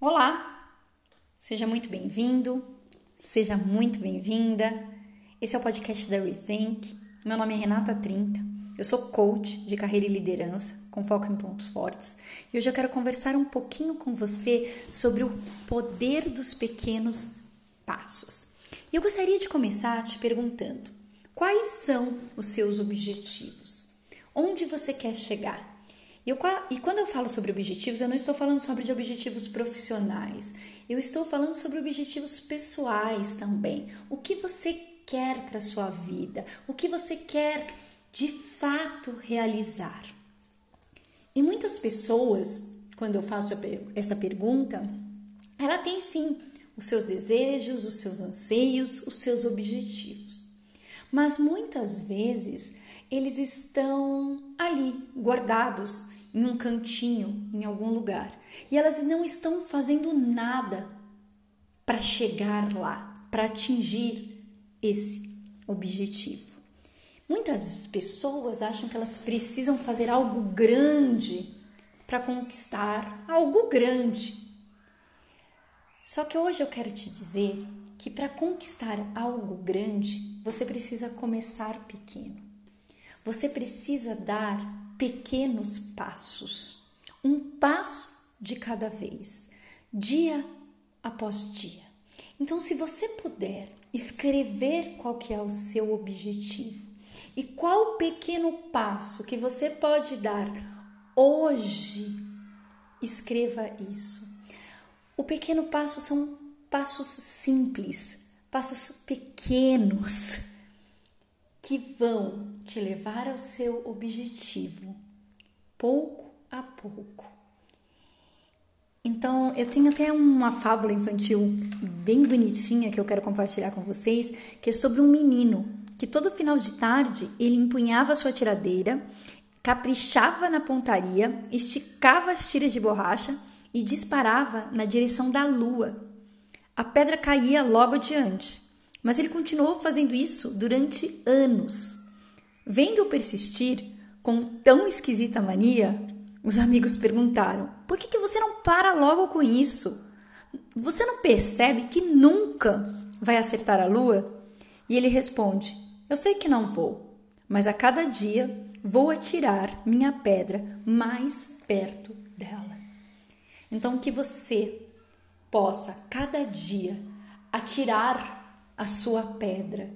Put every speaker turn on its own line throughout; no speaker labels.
Olá, seja muito bem-vindo, seja muito bem-vinda. Esse é o podcast da Rethink. Meu nome é Renata Trinta, eu sou coach de carreira e liderança, com foco em pontos fortes, e hoje eu quero conversar um pouquinho com você sobre o poder dos pequenos passos. E eu gostaria de começar te perguntando: quais são os seus objetivos? Onde você quer chegar? E, eu, e quando eu falo sobre objetivos, eu não estou falando sobre de objetivos profissionais, eu estou falando sobre objetivos pessoais também. O que você quer para a sua vida? O que você quer de fato realizar? E muitas pessoas, quando eu faço essa pergunta, ela tem sim os seus desejos, os seus anseios, os seus objetivos. Mas muitas vezes eles estão ali, guardados em um cantinho, em algum lugar. E elas não estão fazendo nada para chegar lá, para atingir esse objetivo. Muitas pessoas acham que elas precisam fazer algo grande para conquistar algo grande. Só que hoje eu quero te dizer que para conquistar algo grande, você precisa começar pequeno. Você precisa dar pequenos passos, um passo de cada vez, dia após dia. Então, se você puder escrever qual que é o seu objetivo e qual pequeno passo que você pode dar hoje, escreva isso. O pequeno passo são passos simples, passos pequenos que vão te levar ao seu objetivo, pouco a pouco. Então, eu tenho até uma fábula infantil bem bonitinha que eu quero compartilhar com vocês, que é sobre um menino que todo final de tarde ele empunhava sua tiradeira, caprichava na pontaria, esticava as tiras de borracha e disparava na direção da lua. A pedra caía logo adiante. Mas ele continuou fazendo isso durante anos. Vendo-o persistir com tão esquisita mania, os amigos perguntaram: por que, que você não para logo com isso? Você não percebe que nunca vai acertar a lua? E ele responde: Eu sei que não vou, mas a cada dia vou atirar minha pedra mais perto dela. Então, que você possa cada dia atirar a sua pedra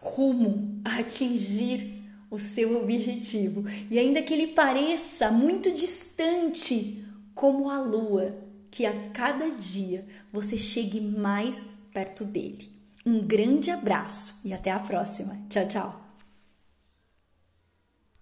rumo a atingir o seu objetivo. E ainda que ele pareça muito distante, como a lua, que a cada dia você chegue mais perto dele. Um grande abraço e até a próxima. Tchau, tchau.